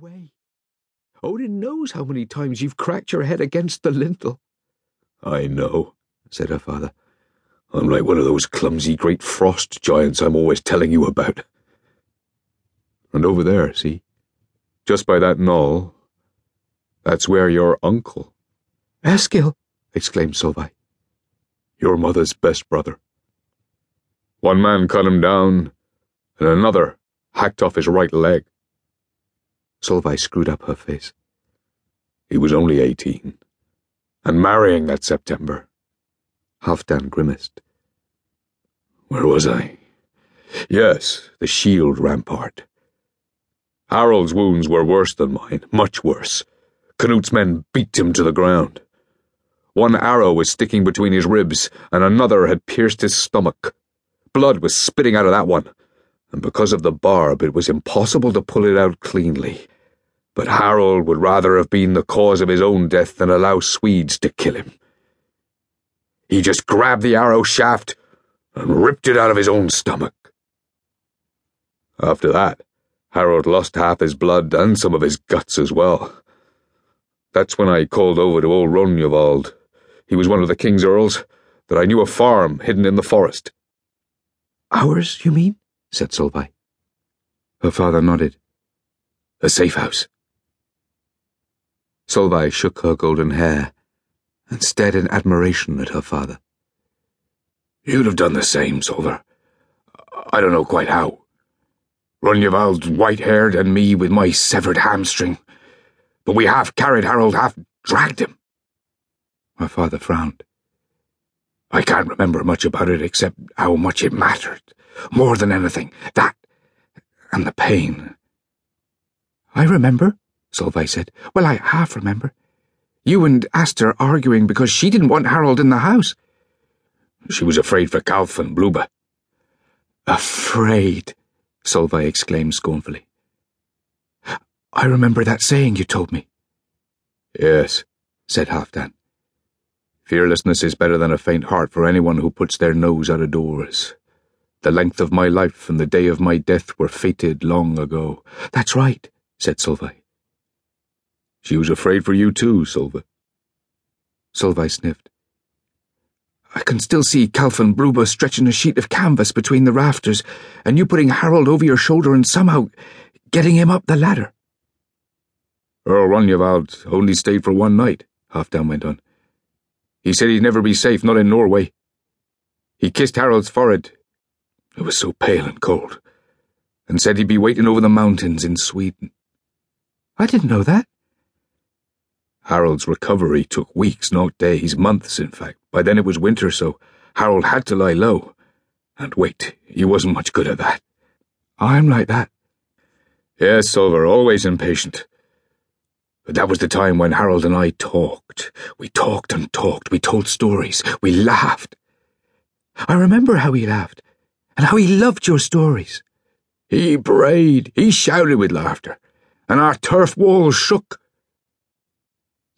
way. Odin knows how many times you've cracked your head against the lintel. I know, said her father. I'm like one of those clumsy great frost giants I'm always telling you about. And over there, see? Just by that knoll, that's where your uncle. Eskil! exclaimed Solveig. Your mother's best brother. One man cut him down, and another hacked off his right leg. Solveig screwed up her face. He was only eighteen, and marrying that September. Halfdan grimaced. Where was I? Yes, the shield rampart. Harald's wounds were worse than mine, much worse. Canute's men beat him to the ground. One arrow was sticking between his ribs, and another had pierced his stomach. Blood was spitting out of that one, and because of the barb, it was impossible to pull it out cleanly. But Harald would rather have been the cause of his own death than allow Swedes to kill him. He just grabbed the arrow shaft and ripped it out of his own stomach. After that, Harald lost half his blood and some of his guts as well. That's when I called over to old Rognvald he was one of the king's earls, that I knew a farm hidden in the forest. Ours, you mean? Said Solveig. Her father nodded. A safe house. Solveig shook her golden hair and stared in admiration at her father. You'd have done the same, Solver. I don't know quite how. Rognvald's white-haired and me with my severed hamstring. But we half carried Harald, half dragged him. My father frowned. I can't remember much about it except how much it mattered. More than anything, that and the pain. I remember, Solveig said. Well, I half remember. You and Asta arguing because she didn't want Harald in the house. She was afraid for Kalf and Bluba. Afraid, Solveig exclaimed scornfully. I remember that saying you told me. Yes, said Halfdan. Fearlessness is better than a faint heart for anyone who puts their nose out of doors. The length of my life and the day of my death were fated long ago. That's right, said Solveig. She was afraid for you too, Solveig. Solveig sniffed. I can still see Kalf and Bluba stretching a sheet of canvas between the rafters, and you putting Harald over your shoulder and somehow getting him up the ladder. Oh, Earl Rognvald only stayed for one night, Halfdan went on. He said he'd never be safe, not in Norway. He kissed Harald's forehead. It was so pale and cold. And said he'd be waiting over the mountains in Sweden. I didn't know that. Harald's recovery took weeks, not days, months, in fact. By then it was winter, so Harald had to lie low. And wait, he wasn't much good at that. I'm like that. Yes, Solver, always impatient. That was the time when Harald and I talked. We talked and talked. We told stories. We laughed. I remember how he laughed, and how he loved your stories. He brayed. He shouted with laughter, and our turf walls shook.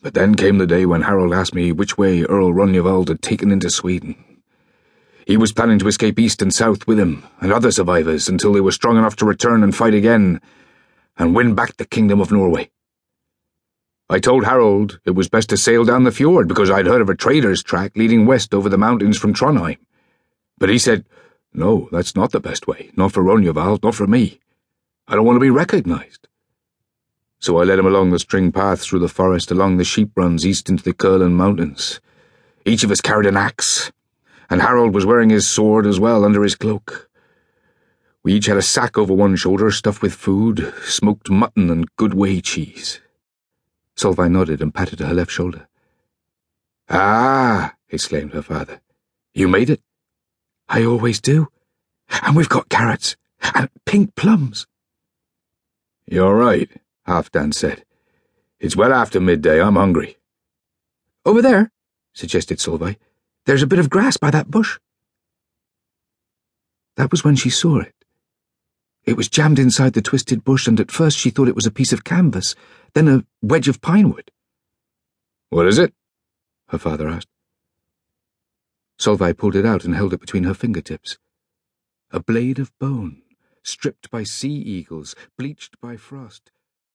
But then came the day when Harald asked me which way Earl Rognvald had taken into Sweden. He was planning to escape east and south with him and other survivors until they were strong enough to return and fight again and win back the Kingdom of Norway. I told Harald it was best to sail down the fjord because I'd heard of a trader's track leading west over the mountains from Trondheim. But he said, No, that's not the best way. Not for Rognvald, not for me. I don't want to be recognized. So I led him along the string path through the forest, along the sheep runs east into the Curland Mountains. Each of us carried an axe, and Harald was wearing his sword as well under his cloak. We each had a sack over one shoulder stuffed with food, smoked mutton, and good whey cheese. Solveig nodded and patted her left shoulder. Ah, exclaimed her father. You made it? I always do. And we've got carrots and pink plums. You're right, Halfdan said. It's well after midday. I'm hungry. Over there, suggested Solveig. There's a bit of grass by that bush. That was when she saw it. It was jammed inside the twisted bush, and at first she thought it was a piece of canvas, then a wedge of pinewood. What is it? her father asked. Solveig pulled it out and held it between her fingertips. A blade of bone, stripped by sea eagles, bleached by frost,